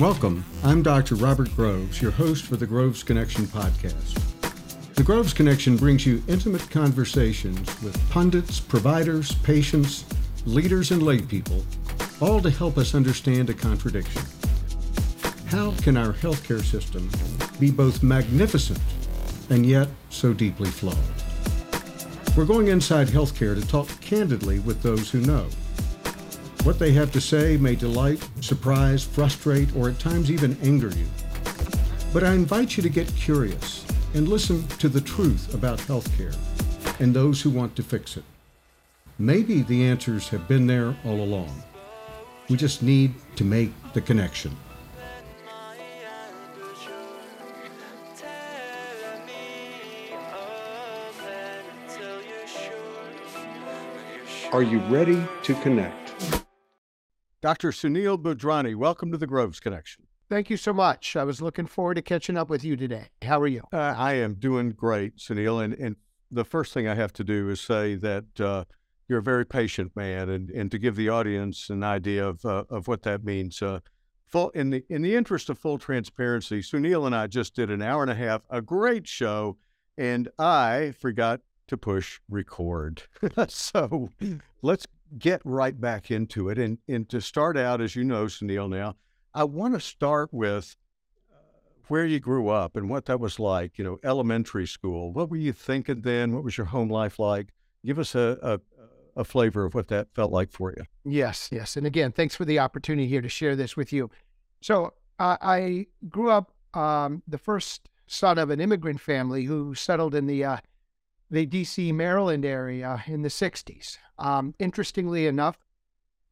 Welcome. I'm Dr. Robert Groves, your host for the Groves Connection podcast. The Groves Connection brings you intimate conversations with pundits, providers, patients, leaders, and laypeople, all to help us understand a contradiction. How can our healthcare system be both magnificent and yet so deeply flawed? We're going inside healthcare to talk candidly with those who know. What they have to say may delight, surprise, frustrate, or at times even anger you. But I invite you to get curious and listen to the truth about healthcare and those who want to fix it. Maybe the answers have been there all along. We just need to make the connection. Are you ready to connect? Dr. Sunil Budhrani, welcome to the Groves Connection. Thank you so much. I was looking forward to catching up with you today. How are you? Uh, I am doing great, Sunil. And, and the first thing I have to do is say that uh, you're a very patient man, and, and to give the audience an idea of, uh, of what that means. Uh, full, in, the, in the interest of full transparency, Sunil and I just did an hour and a half, a great show, and I forgot to push record. so let's get right back into it. And, and to start out, as you know, Sunil, now, I want to start with uh, where you grew up and what that was like, you know, elementary school. What were you thinking then? What was your home life like? Give us a, a, a flavor of what that felt like for you. Yes, yes. And again, thanks for the opportunity here to share this with you. So uh, I grew up um, the first son of an immigrant family who settled in the uh, the D.C. Maryland area in the '60s. Um, interestingly enough,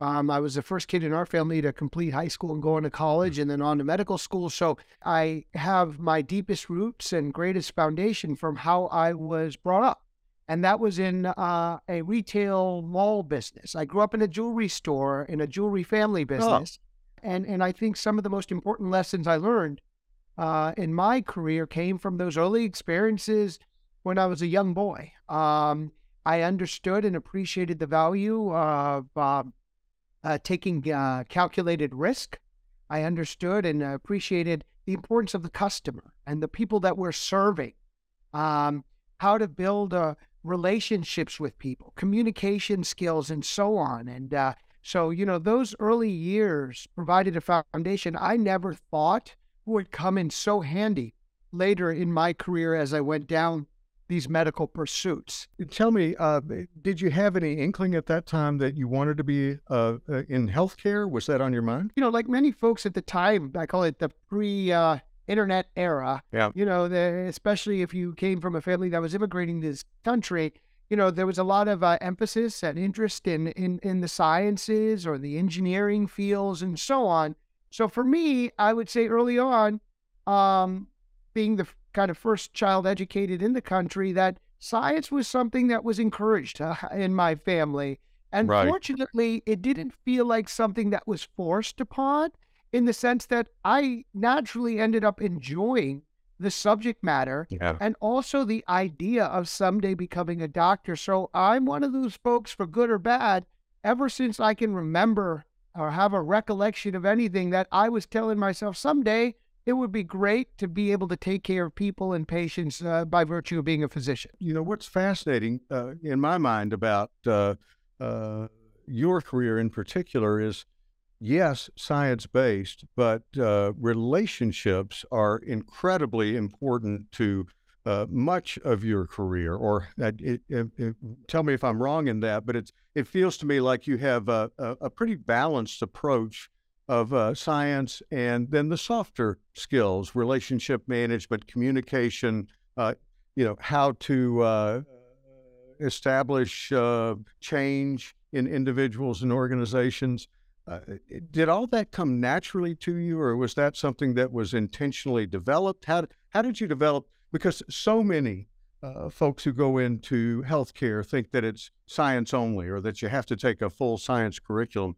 um, I was the first kid in our family to complete high school and go into college and then on to medical school. So I have my deepest roots and greatest foundation from how I was brought up. And that was in uh, a retail mall business. I grew up in a jewelry store, in a jewelry family business. And, and I think some of the most important lessons I learned uh, in my career came from those early experiences when I was a young boy. Um, I understood and appreciated the value of uh, uh, taking uh, calculated risk. I understood and appreciated the importance of the customer and the people that we're serving, um, how to build uh, relationships with people, communication skills, and so on. And uh, so, you know, those early years provided a foundation I never thought would come in so handy later in my career as I went down these medical pursuits. Tell me, uh, did you have any inkling at that time that you wanted to be uh, uh, in healthcare? Was that on your mind? You know, like many folks at the time, I call it the pre uh, internet era. Yeah. You know, the, especially if you came from a family that was immigrating to this country, you know, there was a lot of uh, emphasis and interest in, in, in the sciences or the engineering fields and so on. So for me, I would say early on, um, being the kind of first child educated in the country, that science was something that was encouraged uh, in my family. And Right. fortunately, it didn't feel like something that was forced upon in the sense that I naturally ended up enjoying the subject matter Yeah. and also the idea of someday becoming a doctor. So I'm one of those folks, for good or bad, ever since I can remember or have a recollection of anything, that I was telling myself someday it would be great to be able to take care of people and patients uh, by virtue of being a physician. You know, what's fascinating uh, in my mind about uh, uh, your career in particular is yes, science based, but uh, relationships are incredibly important to uh, much of your career. Or it, it, it- tell me if I'm wrong in that, but it's it feels to me like you have a, a, a pretty balanced approach of uh, science and then the softer skills, relationship management, communication. Uh, you know how to uh, establish uh, change in individuals and organizations. Uh, did all that come naturally to you, or was that something that was intentionally developed? How how did you develop? Because so many uh, folks who go into healthcare think that it's science only, or that you have to take a full science curriculum.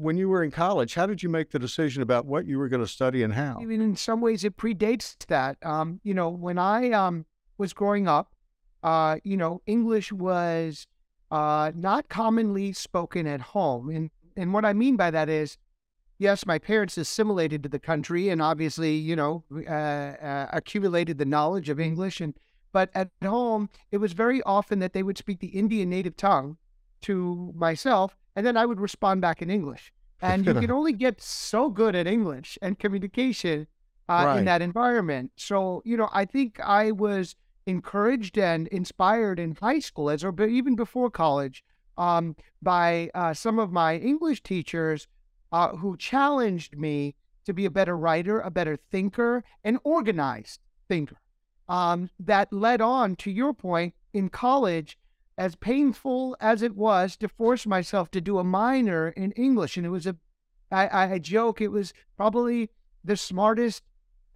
When you were in college, how did you make the decision about what you were going to study and how? I mean, in some ways, it predates that. Um, you know, when I um, was growing up, uh, you know, English was uh, not commonly spoken at home, and and what I mean by that is, yes, my parents assimilated to the country, and obviously, you know, uh, uh, accumulated the knowledge of English, and but at home, it was very often that they would speak the Indian native tongue to myself, and then I would respond back in English. And you can only get so good at English and communication uh, Right. in that environment. So, you know, I think I was encouraged and inspired in high school, as or even before college, um, by uh, some of my English teachers uh, who challenged me to be a better writer, a better thinker, an organized thinker. Um, that led on to your point in college, as painful as it was to force myself to do a minor in English. And it was a, I, I joke, it was probably the smartest,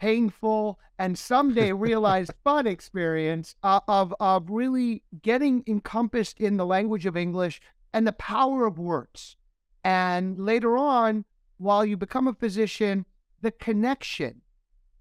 painful, and someday realized fun experience uh, of, of really getting encompassed in the language of English and the power of words. And later on, while you become a physician, the connection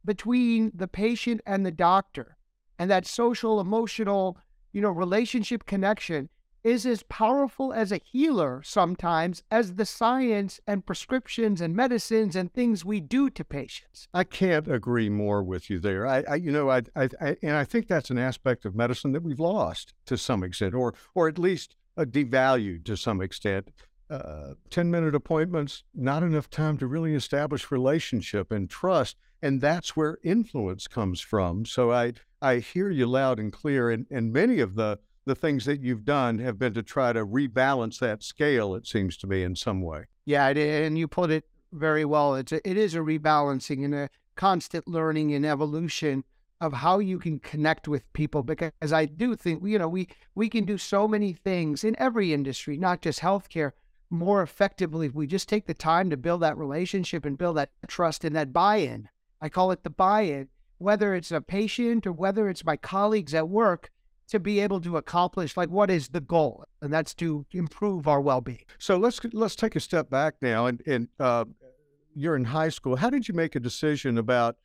between the patient and the doctor and that social, emotional, you know, relationship connection is as powerful as a healer sometimes as the science and prescriptions and medicines and things we do to patients. I can't agree more with you there. I, I you know, I, I, I, and I think that's an aspect of medicine that we've lost to some extent, or, or at least uh, devalued to some extent. Uh, 10 minute appointments, not enough time to really establish relationship and trust. And that's where influence comes from. So I, I hear you loud and clear. And, and many of the, the things that you've done have been to try to rebalance that scale, it seems to me, in some way. Yeah, and you put it very well. It's a, it is a rebalancing and a constant learning and evolution of how you can connect with people. Because I do think you know we we can do so many things in every industry, not just healthcare, more effectively if we just take the time to build that relationship and build that trust and that buy-in. I call it the buy-in, whether it's a patient or whether it's my colleagues at work to be able to accomplish like what is the goal and that's to improve our well-being So let's let's take a step back now, and and uh, you're in high school. How did you make a decision about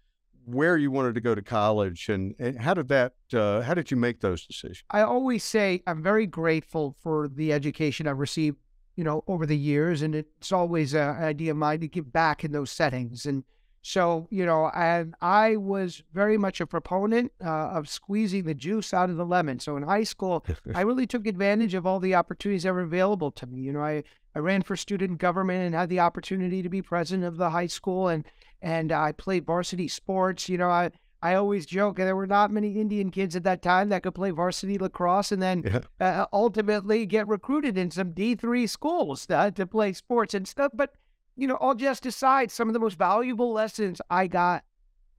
where you wanted to go to college, and, and how did that uh, how did you make those decisions? I always say I'm very grateful for the education I've received, you know, over the years, and it's always an idea of mine to give back in those settings. And so, you know, and I was very much a proponent uh, of squeezing the juice out of the lemon. So in high school, I really took advantage of all the opportunities that were available to me. You know, I, I ran for student government and had the opportunity to be president of the high school, and and I played varsity sports. You know, I I always joke there were not many Indian kids at that time that could play varsity lacrosse, and then Yeah. uh, ultimately get recruited in some D three schools uh, to play sports and stuff. But you know, all just aside, some of the most valuable lessons I got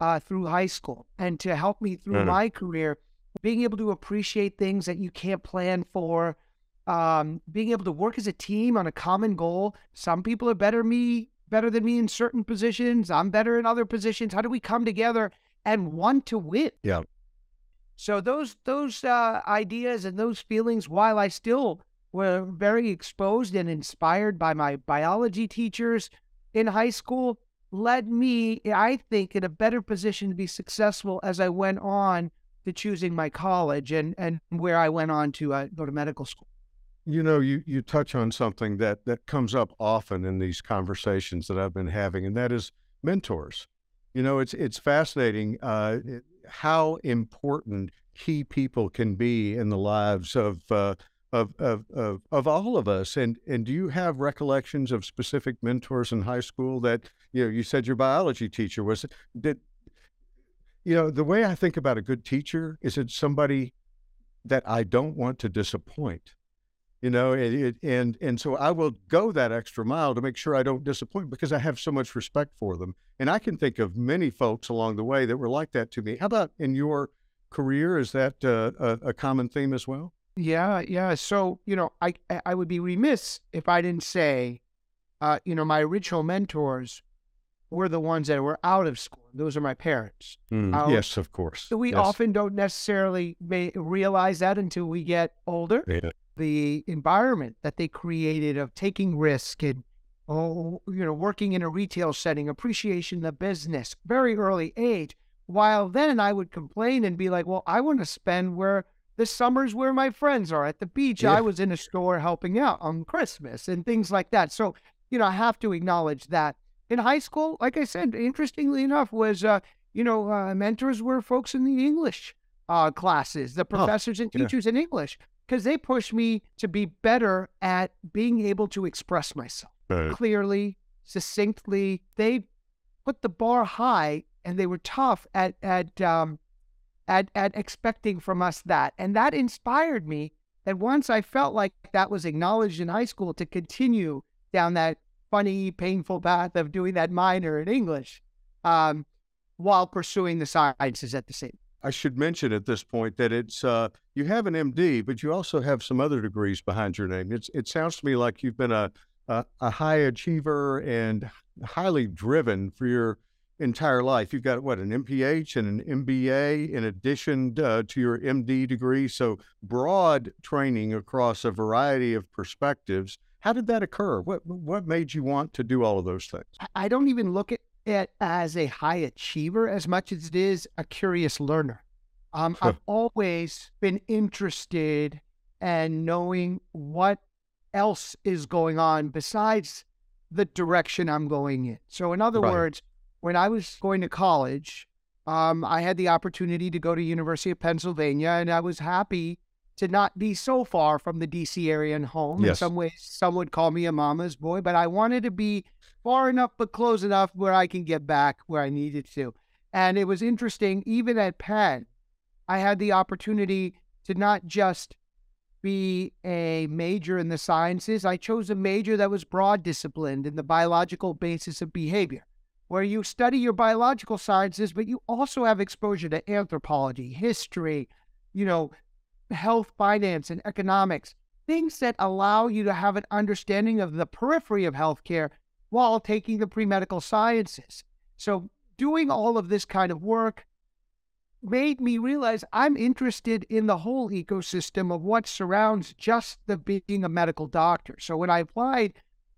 uh, through high school and to help me through Mhm. my career, being able to appreciate things that you can't plan for, um, being able to work as a team on a common goal. Some people are better me better than me in certain positions. I'm better in other positions. How do we come together and want to win? Yeah. So those those uh, ideas and those feelings, while I still were very exposed and inspired by my biology teachers in high school, led me, I think, in a better position to be successful as I went on to choosing my college and and where I went on to uh, go to medical school. You know, you you touch on something that that comes up often in these conversations that I've been having, and that is mentors. You know, it's it's fascinating uh, how important key people can be in the lives of. Uh, of, of, of, of all of us and and do you have recollections of specific mentors in high school that you know you said your biology teacher was did you know the way I think about a good teacher is it's somebody that I don't want to disappoint you know it, and and so i will go that extra mile to make sure i don't disappoint because i have so much respect for them and i can think of many folks along the way that were like that to me how about in your career is that uh, a, a common theme as well Yeah, yeah. So you know, I I- would be remiss if I didn't say, uh, you know, my original mentors were the ones that were out of school. Those are my parents. Our- yes of course we Yes. often don't necessarily may realize that until we get older. Yeah. The environment that they created of taking risk and oh, you know, working in a retail setting, appreciation of business, very early age. While then I would complain and be like, well, I want to spend where the summers where my friends are at the beach. Yeah. I was in a store helping out on Christmas and things like that. So, you know, I have to acknowledge that. In high school, like I said, interestingly enough, was, uh, you know, uh, mentors were folks in the English uh, classes, the professors and yeah. teachers in English, because they pushed me to be better at being able to express myself clearly, succinctly. They put the bar high, and they were tough at at um, at at expecting from us that, and that inspired me. That once I felt like that was acknowledged in high school, to continue down that funny, painful path of doing that minor in English, um, while pursuing the sciences at the same. I should mention at this point that it's uh, you have an MD, but you also have some other degrees behind your name. It's it sounds to me like you've been a a, a high achiever and highly driven for your entire life. You've got what an MPH and an MBA in addition uh, to your MD degree, so broad training across a variety of perspectives. How did that occur? What what made you want to do all of those things? I- I don't even look at it as a high achiever as much as it is a curious learner. Um, Huh. I've always been interested in knowing what else is going on besides the direction I'm going in. So, in other Right. words, when I was going to college, um, I had the opportunity to go to University of Pennsylvania, and I was happy to not be so far from the DC area and home. In some ways, some would call me a mama's boy, but I wanted to be far enough but close enough where I can get back where I needed to. And it was interesting, even at Penn, I had the opportunity to not just be a major in the sciences, I chose a major that was broad disciplined in the biological basis of behavior, where you study your biological sciences, but you also have exposure to anthropology, history, you know, health, finance, and economics, things that allow you to have an understanding of the periphery of healthcare while taking the pre medical sciences. So, doing all of this kind of work made me realize I'm interested in the whole ecosystem of what surrounds just the being a medical doctor. So, when I applied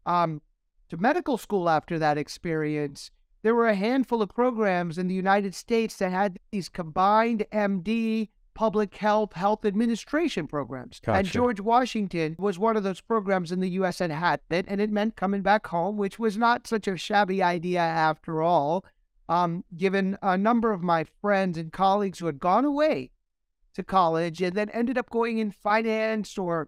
um, to medical school after that experience, there were a handful of programs in the United States that had these combined MD public health health administration programs. And George Washington was one of those programs in the US that had it, and it meant coming back home, which was not such a shabby idea after all. Um, given a number of my friends and colleagues who had gone away to college and then ended up going in finance or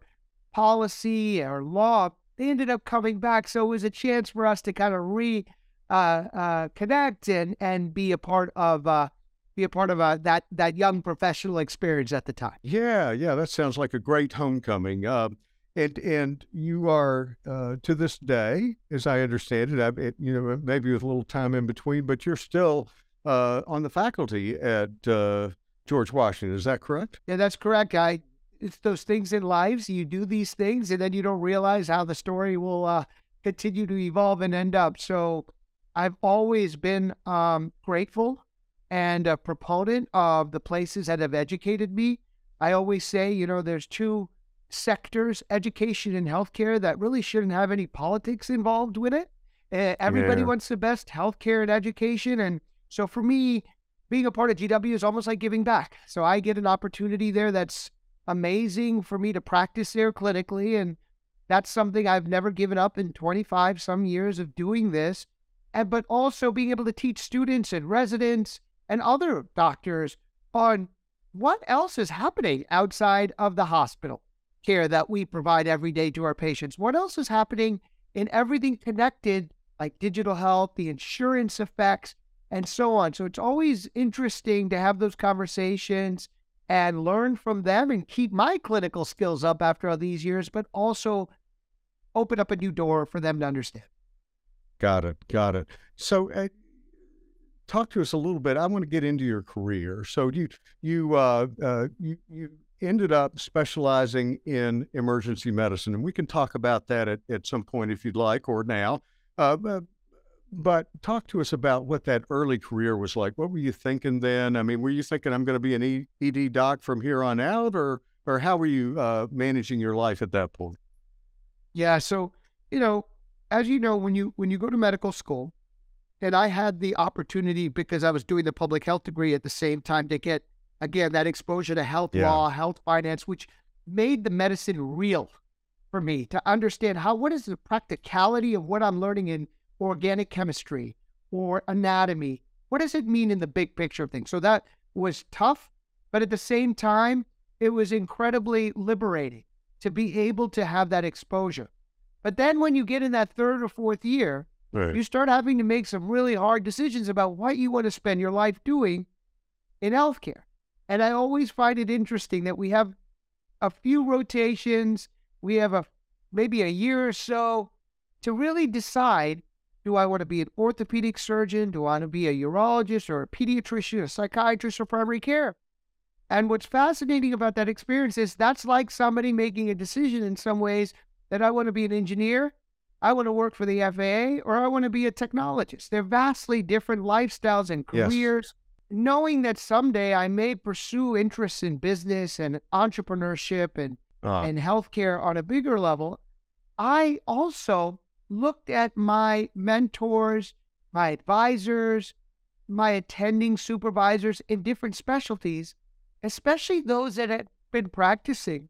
policy or law, they ended up coming back. So it was a chance for us to kind of re uh, uh, connect and and be a part of uh, be a part of uh, that that young professional experience at the time. Yeah, yeah, that sounds like a great homecoming. Um, and and you are uh, to this day, as I understand it, I, it, you know, maybe with a little time in between, but you're still uh, on the faculty at uh, George Washington. Is that correct? Yeah, that's correct. I it's those things in lives. You do these things, and then you don't realize how the story will uh, continue to evolve and end up. So, I've always been um, grateful and a proponent of the places that have educated me. I always say, you know, there's two sectors, education and healthcare, that really shouldn't have any politics involved with it. Uh, everybody Yeah. wants the best healthcare and education, and so for me, being a part of GW is almost like giving back. So I get an opportunity there that's amazing for me to practice there clinically. And that's something I've never given up in 25 some years of doing this. And, but also being able to teach students and residents and other doctors on what else is happening outside of the hospital care that we provide every day to our patients. What else is happening in everything connected, like digital health, the insurance effects, and so on. So it's always interesting to have those conversations and learn from them and keep my clinical skills up after all these years, but also open up a new door for them to understand. Got it. Got it. So, uh, talk to us a little bit. I want to get into your career. So, you you uh, uh, you you ended up specializing in emergency medicine, and we can talk about that at, at some point if you'd like, or now. Uh, but, talk to us about what that early career was like. What were you thinking then? I mean, were you thinking I'm going to be an ED doc from here on out, or or how were you uh, managing your life at that point? Yeah. So, you know, as you know, when you when you go to medical school, and I had the opportunity because I was doing the public health degree at the same time to get again that exposure to health Yeah. law, health finance, which made the medicine real for me to understand how what is the practicality of what I'm learning in organic chemistry or anatomy. What does it mean in the big picture of things? So that was tough, but at the same time, it was incredibly liberating to be able to have that exposure. But then when you get in that third or fourth year, Right. you start having to make some really hard decisions about what you want to spend your life doing in healthcare. And I always find it interesting that we have a few rotations, we have a maybe a year or so to really decide do I want to be an orthopedic surgeon? Do I want to be a urologist or a pediatrician, a psychiatrist, or primary care? And what's fascinating about that experience is that's like somebody making a decision in some ways that I want to be an engineer, I want to work for the FAA, or I want to be a technologist. They're vastly different lifestyles and Yes. careers. Knowing that someday I may pursue interests in business and entrepreneurship and, Ah, and healthcare on a bigger level, I also looked at my mentors, my advisors, my attending supervisors in different specialties, especially those that had been practicing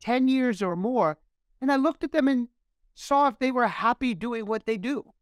10 years or more. And I looked at them and saw if they were happy doing what they do.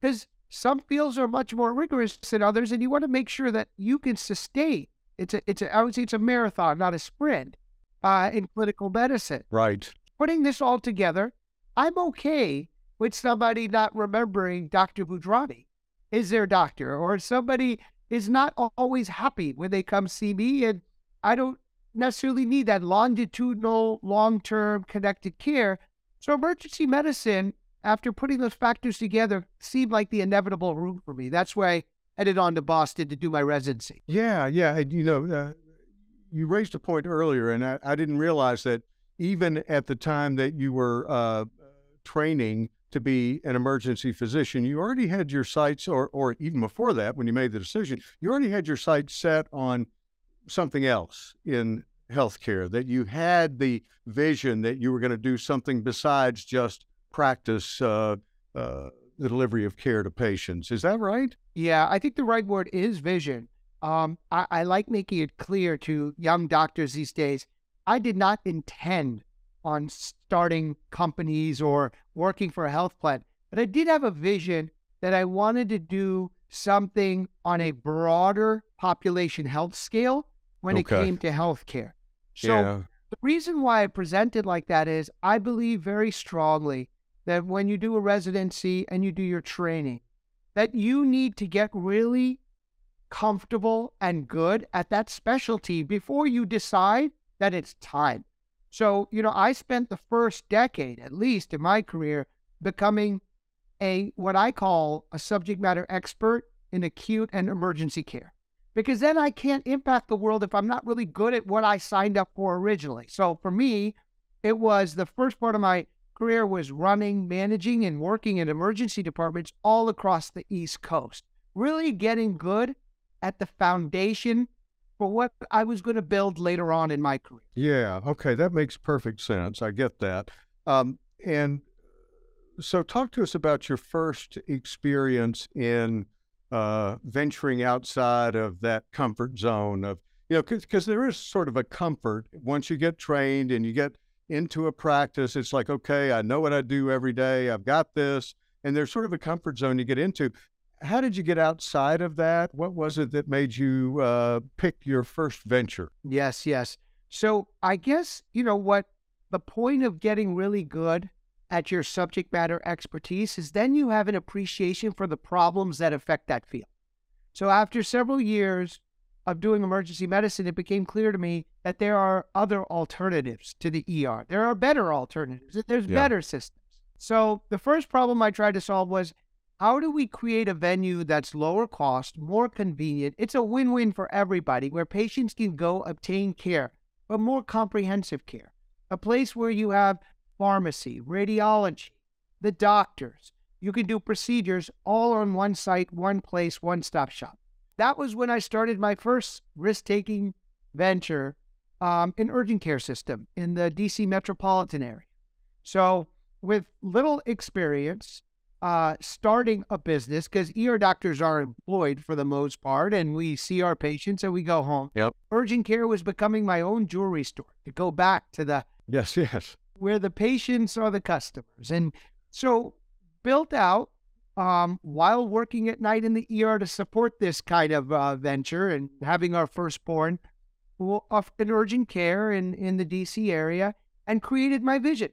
Because some fields are much more rigorous than others, and you want to make sure that you can sustain. It's a, it's a, I would say it's a marathon, not a sprint uh, in clinical medicine right. putting this all together, I'm okay with somebody not remembering Dr. Budhrani is their doctor, or somebody is not always happy when they come see me, and I don't necessarily need that longitudinal, long term connected care. So, emergency medicine, after putting those factors together, seemed like the inevitable route for me. That's why I headed on to Boston to do my residency. Yeah, yeah. You know, uh, you raised a point earlier, and I, I didn't realize that even at the time that you were uh, training to be an emergency physician, you already had your sights, or, or even before that, when you made the decision, you already had your sights set on something else in healthcare, that you had the vision that you were going to do something besides just practice uh, uh, the delivery of care to patients. Is that right? Yeah, I think the right word is vision. Um, I, I like making it clear to young doctors these days. I did not intend on starting companies or working for a health plan, but I did have a vision that I wanted to do something on a broader population health scale when Okay. it came to healthcare. So yeah. the reason why I present it like that is I believe very strongly that when you do a residency and you do your training, that you need to get really comfortable and good at that specialty before you decide that it's time. So, you know, I spent the first decade, at least in my career, becoming a what I call a subject matter expert in acute and emergency care. Because then I can't impact the world if I'm not really good at what I signed up for originally. So for me, it was the first part of my career was running, managing, and working in emergency departments all across the East Coast. Really getting good at the foundation for what I was going to build later on in my career. Yeah. Okay. That makes perfect sense. I get that. Um, and so, talk to us about your first experience in uh, venturing outside of that comfort zone of, you know, because there is sort of a comfort once you get trained and you get into a practice. It's like, okay, I know what I do every day. I've got this. And there's sort of a comfort zone you get into. How did you get outside of that? What was it that made you uh, pick your first venture? Yes, yes. So I guess, you know, what the point of getting really good at your subject matter expertise is then you have an appreciation for the problems that affect that field. So after several years of doing emergency medicine, it became clear to me that there are other alternatives to the ER. There are better alternatives. There's Yeah. better systems. So the first problem I tried to solve was how do we create a venue that's lower cost, more convenient? It's a win win for everybody where patients can go obtain care, but more comprehensive care. A place where you have pharmacy, radiology, the doctors. You can do procedures all on one site, one place, one stop shop. That was when I started my first risk taking venture um, in urgent care system in the DC metropolitan area. So, with little experience, uh, starting a business because ER doctors are employed for the most part, and we see our patients and we go home. Yep. Urgent care was becoming my own jewelry store to go back to the Yes, yes. Where the patients are the customers. And so built out um, while working at night in the ER to support this kind of uh, venture and having our firstborn in urgent care in, in the DC area and created my vision.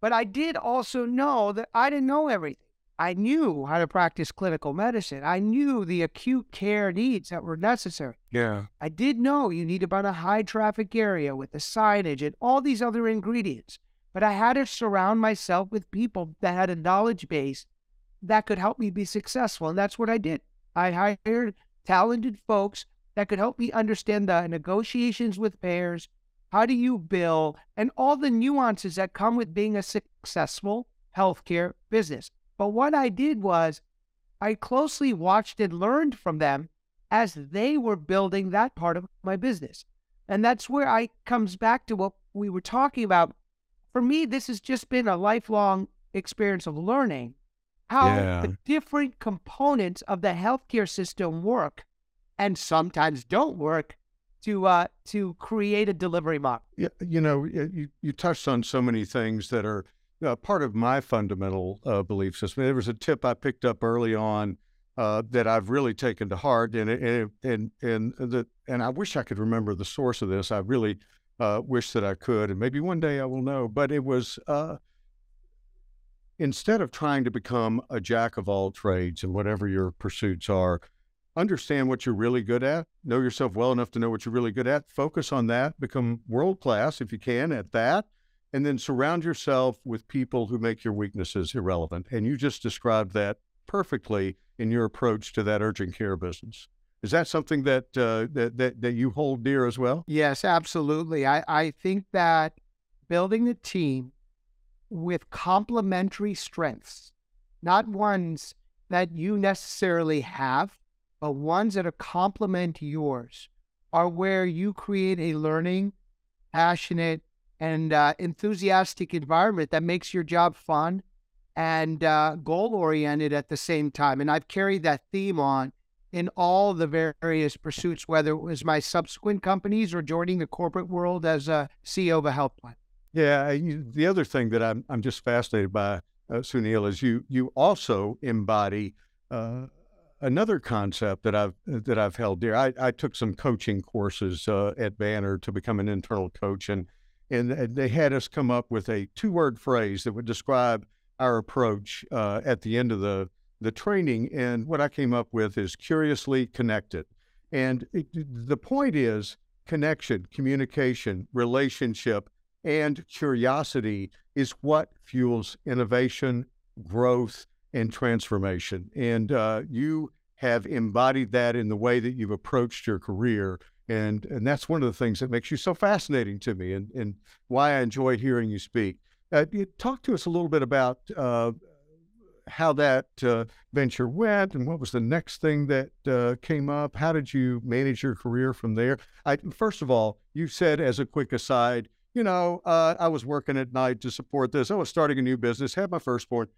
But I did also know that I didn't know everything. I knew how to practice clinical medicine. I knew the acute care needs that were necessary. Yeah. I did know you need about a high traffic area with the signage and all these other ingredients, but I had to surround myself with people that had a knowledge base that could help me be successful. And that's what I did. I hired talented folks that could help me understand the negotiations with payers, how do you bill, and all the nuances that come with being a successful healthcare business. But what I did was I closely watched and learned from them as they were building that part of my business. And that's where I comes back to what we were talking about. For me, this has just been a lifelong experience of learning how Yeah. the different components of the healthcare system work and sometimes don't work to uh, to create a delivery model. Yeah, you know, you, you touched on so many things that are uh, part of my fundamental uh, belief system. There was a tip I picked up early on uh, that I've really taken to heart, and and and and the and I wish I could remember the source of this. I really uh, wish that I could, and maybe one day I will know. But it was uh, instead of trying to become a jack of all trades and whatever your pursuits are, understand what you're really good at, know yourself well enough to know what you're really good at, focus on that, become world class if you can at that, and then surround yourself with people who make your weaknesses irrelevant. And you just described that perfectly in your approach to that urgent care business. Is that something that uh, that, that that you hold dear as well? Yes, absolutely. I, I think that building a team with complementary strengths, not ones that you necessarily have, but ones that are complement yours, are where you create a learning, passionate, and uh, enthusiastic environment that makes your job fun and uh, goal oriented at the same time. And I've carried that theme on in all the various pursuits, whether it was my subsequent companies or joining the corporate world as a CEO of a health plan. Yeah. The other thing that I'm I'm just fascinated by, uh, Sunil, is you you also embody uh, another concept that I've that I've held dear. I, I took some coaching courses uh, at Banner to become an internal coach, and and they had us come up with a two word phrase that would describe our approach uh, at the end of the the training. And what I came up with is curiously connected. And it, the point is connection, communication, relationship, and curiosity is what fuels innovation, growth, and transformation. And uh, you have embodied that in the way that you've approached your career. And, and that's one of the things that makes you so fascinating to me and, and why I enjoy hearing you speak. Uh, talk to us a little bit about uh, how that uh, venture went and what was the next thing that uh, came up. How did you manage your career from there? I, first of all, you said as a quick aside, you know, uh, I was working at night to support this. I was starting a new business, had my firstborn.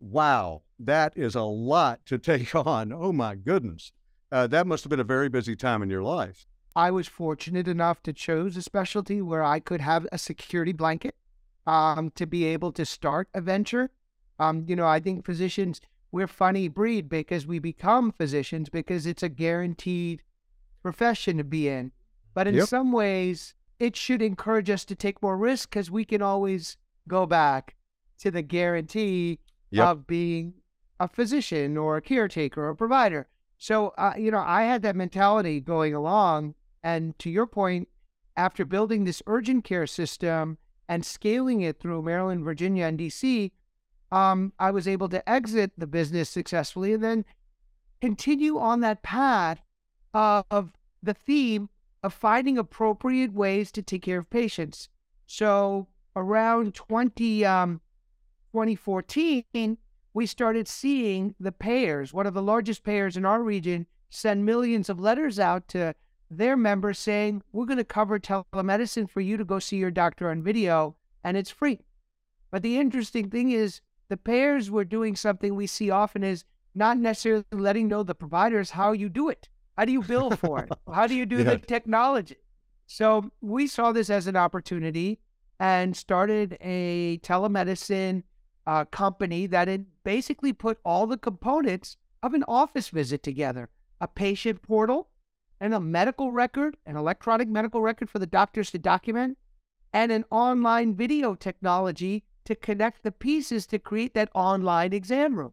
Wow, that is a lot to take on. Oh my goodness. Uh, that must have been a very busy time in your life. I was fortunate enough to choose a specialty where I could have a security blanket um, to be able to start a venture. Um, you know, I think physicians, we're funny breed because we become physicians because it's a guaranteed profession to be in. But in Yep. some ways, it should encourage us to take more risk because we can always go back to the guarantee Yep. of being a physician or a caretaker or a provider. So, uh, you know, I had that mentality going along. And to your point, after building this urgent care system and scaling it through Maryland, Virginia, and DC, um, I was able to exit the business successfully and then continue on that path of the theme of finding appropriate ways to take care of patients. So around 20, um, 2014, we started seeing the payers, one of the largest payers in our region, send millions of letters out to their members saying, We're going to cover telemedicine for you to go see your doctor on video, and it's free. But the interesting thing is, the payers were doing something we see often is not necessarily letting know the providers how you do it. How do you bill for it? How do you do Yeah. the technology? So we saw this as an opportunity and started a telemedicine uh, company that had basically put all the components of an office visit together a patient portal and a medical record, an electronic medical record for the doctors to document, and an online video technology to connect the pieces to create that online exam room.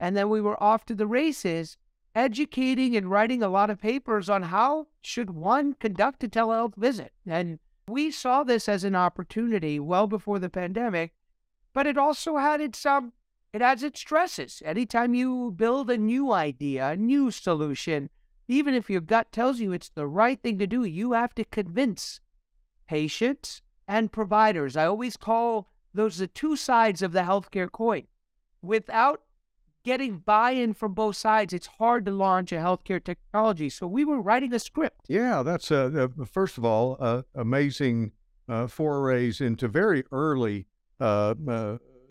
And then we were off to the races, educating and writing a lot of papers on how should one conduct a telehealth visit. And we saw this as an opportunity well before the pandemic, but it also had its um it has its stresses. Anytime you build a new idea, a new solution, even if your gut tells you it's the right thing to do, you have to convince patients and providers. I always call those are the two sides of the healthcare coin. Without getting buy in from both sides, it's hard to launch a healthcare technology. So we were writing a script. Yeah, that's uh, first of all uh, amazing uh, forays into very early uh,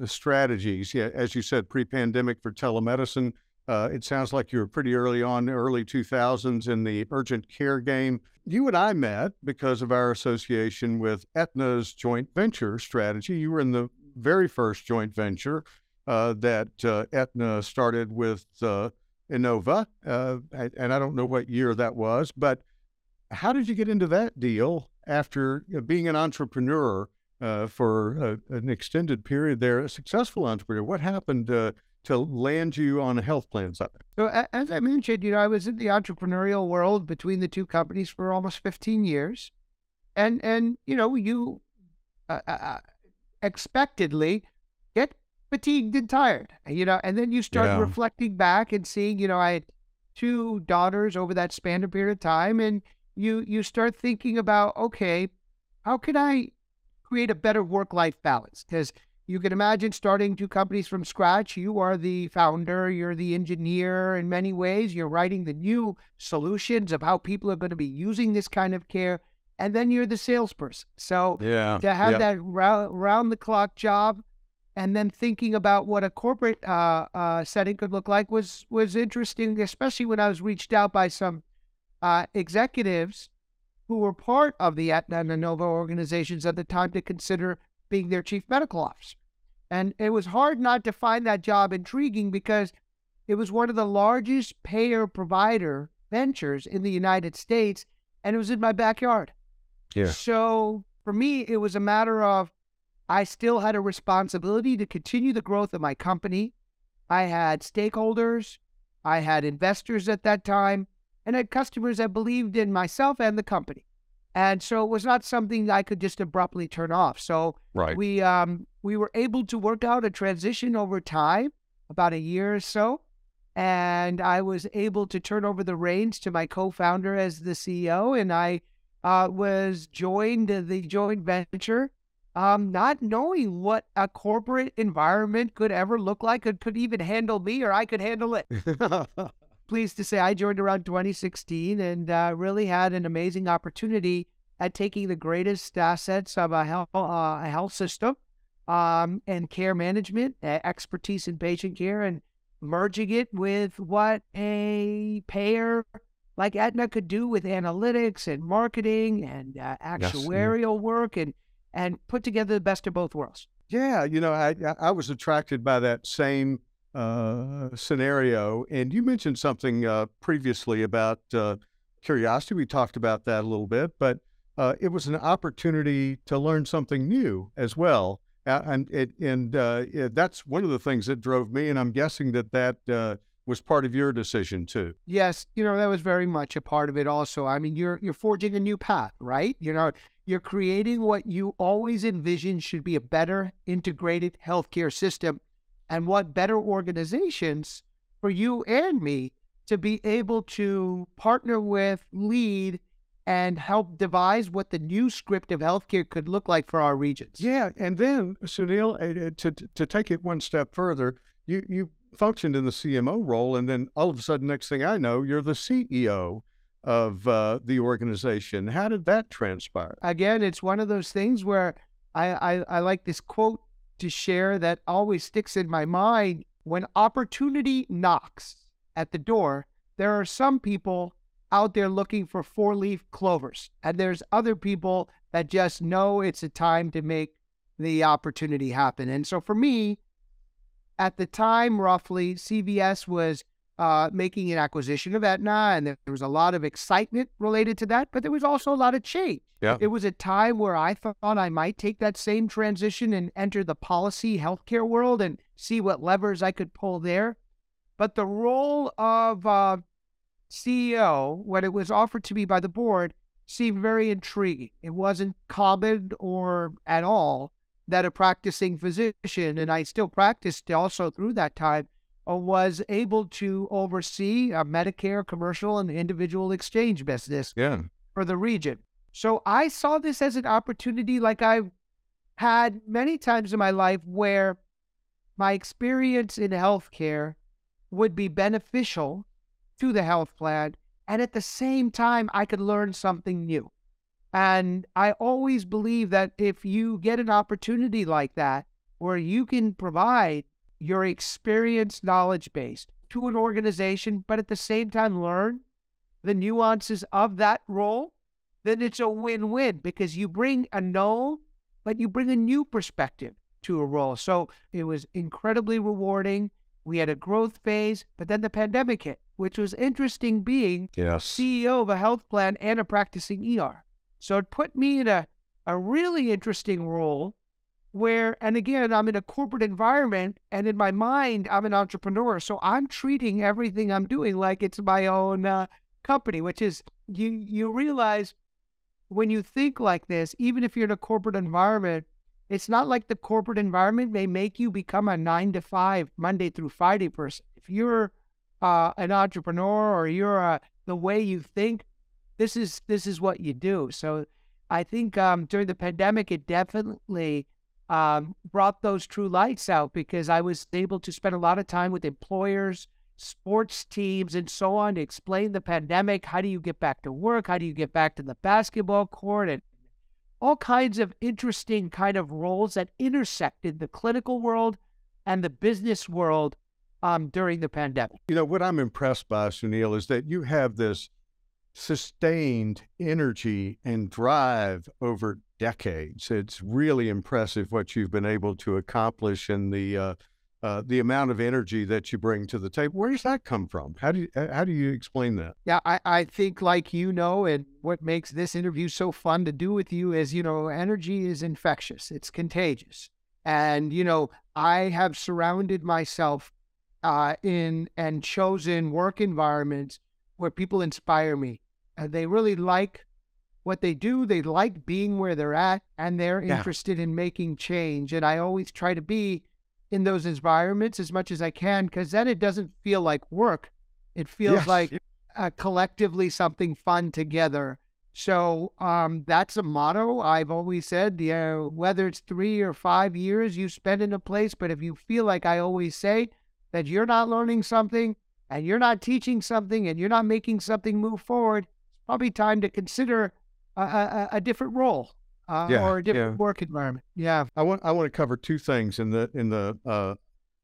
strategies. Yeah, as you said, pre-pandemic for telemedicine. It sounds like you were pretty early on, early 2000s in the urgent care game. You and I met because of our association with Aetna's joint venture strategy. You were in the very first joint venture uh, that uh, Aetna started with uh, Inova, uh, and I don't know what year that was, but how did you get into that deal after you know, being an entrepreneur uh, for a, an extended period there, a successful entrepreneur? What happened uh, to land you on a health plan side? So as I mentioned, you know, I was in the entrepreneurial world between the two companies for almost 15 years, and and you know, you uh, uh, uh, expectedly get fatigued and tired, you know, and then you start Yeah. reflecting back and seeing, you know, I had two daughters over that span of period of time, and you you start thinking about, okay, how can I create a better work life balance? Because you can imagine starting two companies from scratch. You are the founder, you're the engineer in many ways. You're writing the new solutions of how people are going to be using this kind of care. And then you're the salesperson. So Yeah, to have that round the clock job and then thinking about what a corporate uh, uh, setting could look like was was interesting, especially when I was reached out by some uh, executives who were part of the Aetna and Inova organizations at the time to consider being their chief medical officer. And it was hard not to find that job intriguing because it was one of the largest payer provider ventures in the United States, and it was in my backyard. Yeah. So for me, it was a matter of I still had a responsibility to continue the growth of my company. I had stakeholders, I had investors at that time, and I had customers that believed in myself and the company. And so it was not something I could just abruptly turn off. So right. we um we were able to work out a transition over time, about a year or so, and I was able to turn over the reins to my co-founder as the CEO, and I uh, was joined the joint venture, um, not knowing what a corporate environment could ever look like, and could even handle me, or I could handle it pleased to say I joined around 2016 and uh, really had an amazing opportunity at taking the greatest assets of a health, uh, a health system um, and care management, uh, expertise in patient care, and merging it with what a payer like Aetna could do with analytics and marketing and uh, Yes, actuarial work and and put together the best of both worlds. Yeah, you know, I- I was attracted by that same uh, scenario, and you mentioned something uh, previously about uh, curiosity. We talked about that a little bit, but uh, it was an opportunity to learn something new as well, uh, and it, and uh, yeah, that's one of the things that drove me. And I'm guessing that that uh, was part of your decision too. Yes, you know that was very much a part of it. Also, I mean, you're you're forging a new path, right? You know, you're creating what you always envisioned should be a better integrated healthcare system, and what better organizations for you and me to be able to partner with, lead, and help devise what the new script of healthcare could look like for our regions. Yeah, and then Sunil, uh, uh, to to take it one step further, you you functioned in the CMO role, and then all of a sudden, next thing I know, you're the CEO of uh, the organization. How did that transpire? again, it's one of those things where I, I, I like this quote to share that always sticks in my mind. When opportunity knocks at the door, there are some people out there looking for four leaf clovers, and there's other people that just know it's a time to make the opportunity happen. And so for me, at the time, roughly, CVS was uh, making an acquisition of Aetna, and there was a lot of excitement related to that, but there was also a lot of change. Yeah. It was a time where I thought I might take that same transition and enter the policy healthcare world and see what levers I could pull there. But the role of uh, CEO, when it was offered to me by the board, seemed very intriguing. It wasn't common or at all that a practicing physician, and I still practiced also through that time, Uh, was able to oversee a Medicare commercial and individual exchange business Yeah. for the region. So I saw this as an opportunity like I've had many times in my life where my experience in healthcare would be beneficial to the health plan. And at the same time, I could learn something new. And I always believe that if you get an opportunity like that, where you can provide your experience knowledge base to an organization, but at the same time learn the nuances of that role, then it's a win win because you bring a known, but you bring a new perspective to a role. So it was incredibly rewarding. We had a growth phase, but then the pandemic hit, which was interesting being Yes. CEO of a health plan and a practicing ER. So it put me in a, a really interesting role where, and again, I'm in a corporate environment and in my mind, I'm an entrepreneur. So I'm treating everything I'm doing like it's my own uh, company, which is you, you realize when you think like this, even if you're in a corporate environment, it's not like the corporate environment may make you become a nine to five, Monday through Friday person. If you're uh, an entrepreneur or you're uh, the way you think, this is this is what you do. So I think um, during the pandemic, it definitely um, brought those true lights out because I was able to spend a lot of time with employers, sports teams, and so on to explain the pandemic. How do you get back to work? How do you get back to the basketball court? And all kinds of interesting kind of roles that intersected the clinical world and the business world um, during the pandemic. You know, what I'm impressed by, Sunil, is that you have this sustained energy and drive over decades. It's really impressive what you've been able to accomplish and the uh, uh, the amount of energy that you bring to the table. Where does that come from? How do you, uh, how do you explain that? Yeah, I, I think like you know, and what makes this interview so fun to do with you is, you know, energy is infectious. It's contagious. And, you know, I have surrounded myself uh, in and chosen work environments where people inspire me. And they really like what they do. They like being where they're at and they're Yeah. interested in making change. And I always try to be in those environments as much as I can because then it doesn't feel like work. It feels Yes. like uh, collectively something fun together. So um, that's a motto I've always said. Yeah, whether it's three or five years you spend in a place, but if you feel like I always say that you're not learning something and you're not teaching something and you're not making something move forward, it's probably time to consider a, a, a different role uh, Yeah, or a different yeah. work environment. Yeah. I want I want to cover two things in the in the uh,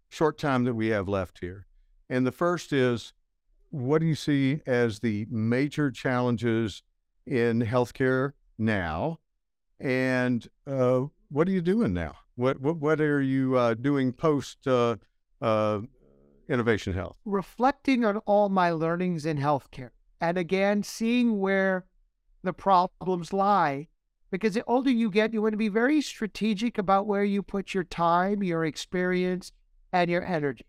short time that we have left here, and the first is what do you see as the major challenges in healthcare now, and uh, what are you doing now? What what what are you uh, doing post uh, uh, innovation health? reflecting on all my learnings in healthcare and again seeing where the problems lie because the older you get you want to be very strategic about where you put your time your experience and your energy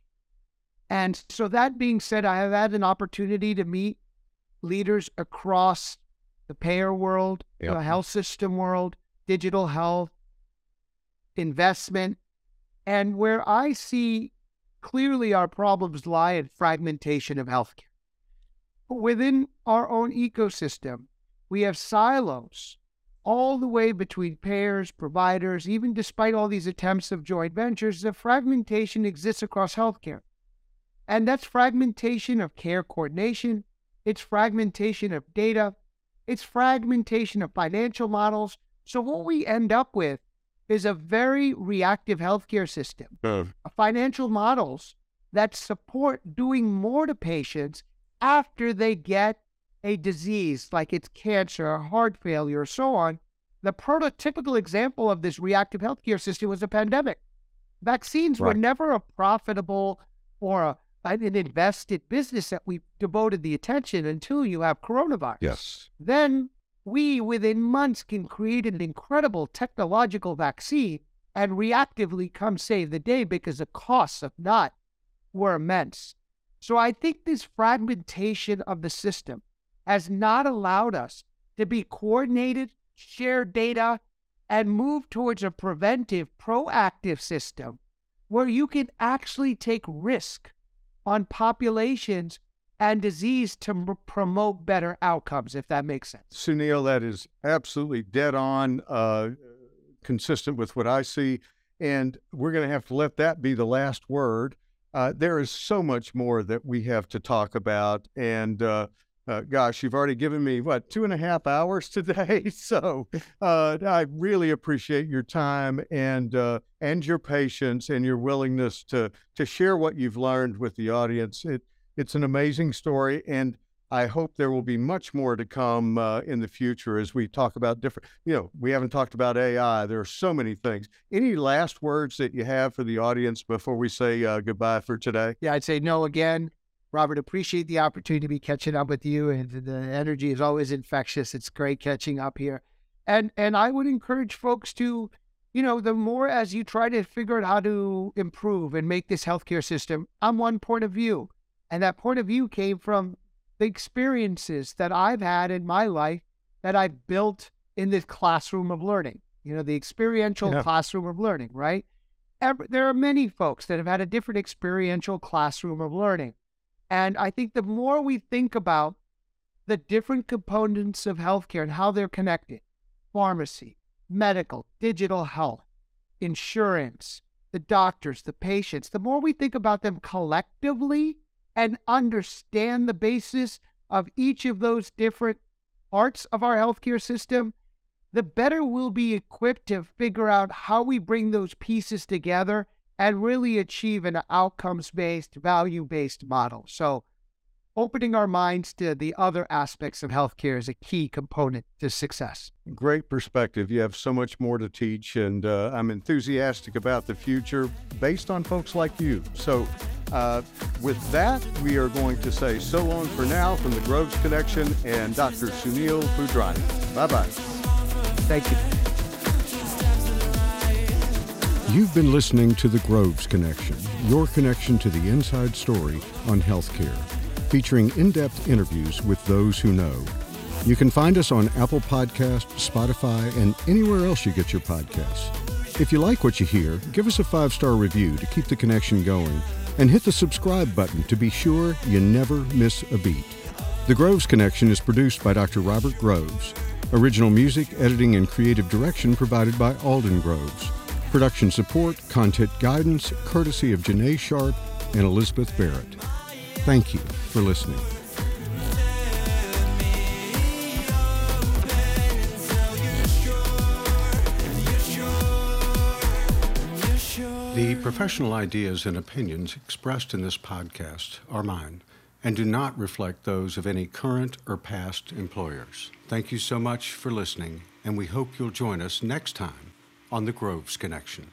and so that being said i have had an opportunity to meet leaders across the payer world Yep. the health system world digital health investment and where i see clearly our problems lie in fragmentation of healthcare. Within our own ecosystem, we have silos all the way between payers, providers, even despite all these attempts of joint ventures, the fragmentation exists across healthcare. And that's fragmentation of care coordination, it's fragmentation of data, it's fragmentation of financial models. So, what we end up with is a very reactive healthcare system, Uh, financial models that support doing more to patients after they get a disease like it's cancer or heart failure or so on. The prototypical example of this reactive healthcare system was a pandemic. Vaccines were never a profitable or a, an invested business that we devoted the attention until you have coronavirus. yes. Then we, within months, can create an incredible technological vaccine and reactively come save the day because the costs of not were immense. So I think this fragmentation of the system has not allowed us to be coordinated, share data, and move towards a preventive, proactive system where you can actually take risk on populations and disease to m- promote better outcomes, if that makes sense. Sunil, that is absolutely dead on, uh, consistent with what I see. And we're going to have to let that be the last word. Uh, there is so much more that we have to talk about. And uh, uh, gosh, you've already given me, what, two and a half hours today? So uh, I really appreciate your time and, uh, and your patience and your willingness to, to share what you've learned with the audience. It, it's an amazing story. And I hope there will be much more to come uh, in the future as we talk about different. You know, we haven't talked about AI. There are so many things. Any last words that you have for the audience before we say uh, goodbye for today? Yeah, I'd say no again. Robert, appreciate the opportunity to be catching up with you, and the energy is always infectious. It's great catching up here, and and I would encourage folks to, you know, the more as you try to figure out how to improve and make this healthcare system. I'm one point of view, and that point of view came from the experiences that I've had in my life that I've built in this classroom of learning. You know, the experiential Yeah. classroom of learning, right? Ev- there are many folks that have had a different experiential classroom of learning. And I think the more we think about the different components of healthcare and how they're connected pharmacy, medical, digital health, insurance, the doctors, the patients the more we think about them collectively and understand the basis of each of those different parts of our healthcare system, the better we'll be equipped to figure out how we bring those pieces together and really achieve an outcomes based, value based model. So, opening our minds to the other aspects of healthcare is a key component to success. Great perspective. You have so much more to teach, and uh, I'm enthusiastic about the future based on folks like you. So, uh, with that, we are going to say so long for now from the Groves Connection and Dr. Sunil Budhrani. Bye bye. Thank you. You've been listening to The Groves Connection, your connection to the inside story on healthcare, featuring in depth interviews with those who know. You can find us on Apple Podcasts, Spotify, and anywhere else you get your podcasts. If you like what you hear, give us a five star review to keep the connection going, and hit the subscribe button to be sure you never miss a beat. The Groves Connection is produced by Dr. Robert Groves. Original music, editing, and creative direction provided by Alden Groves. Production support, content guidance, courtesy of Janae Sharp and Elizabeth Barrett. Thank you for listening. The professional ideas and opinions expressed in this podcast are mine and do not reflect those of any current or past employers. Thank you so much for listening, and we hope you'll join us next time on the Groves Connection.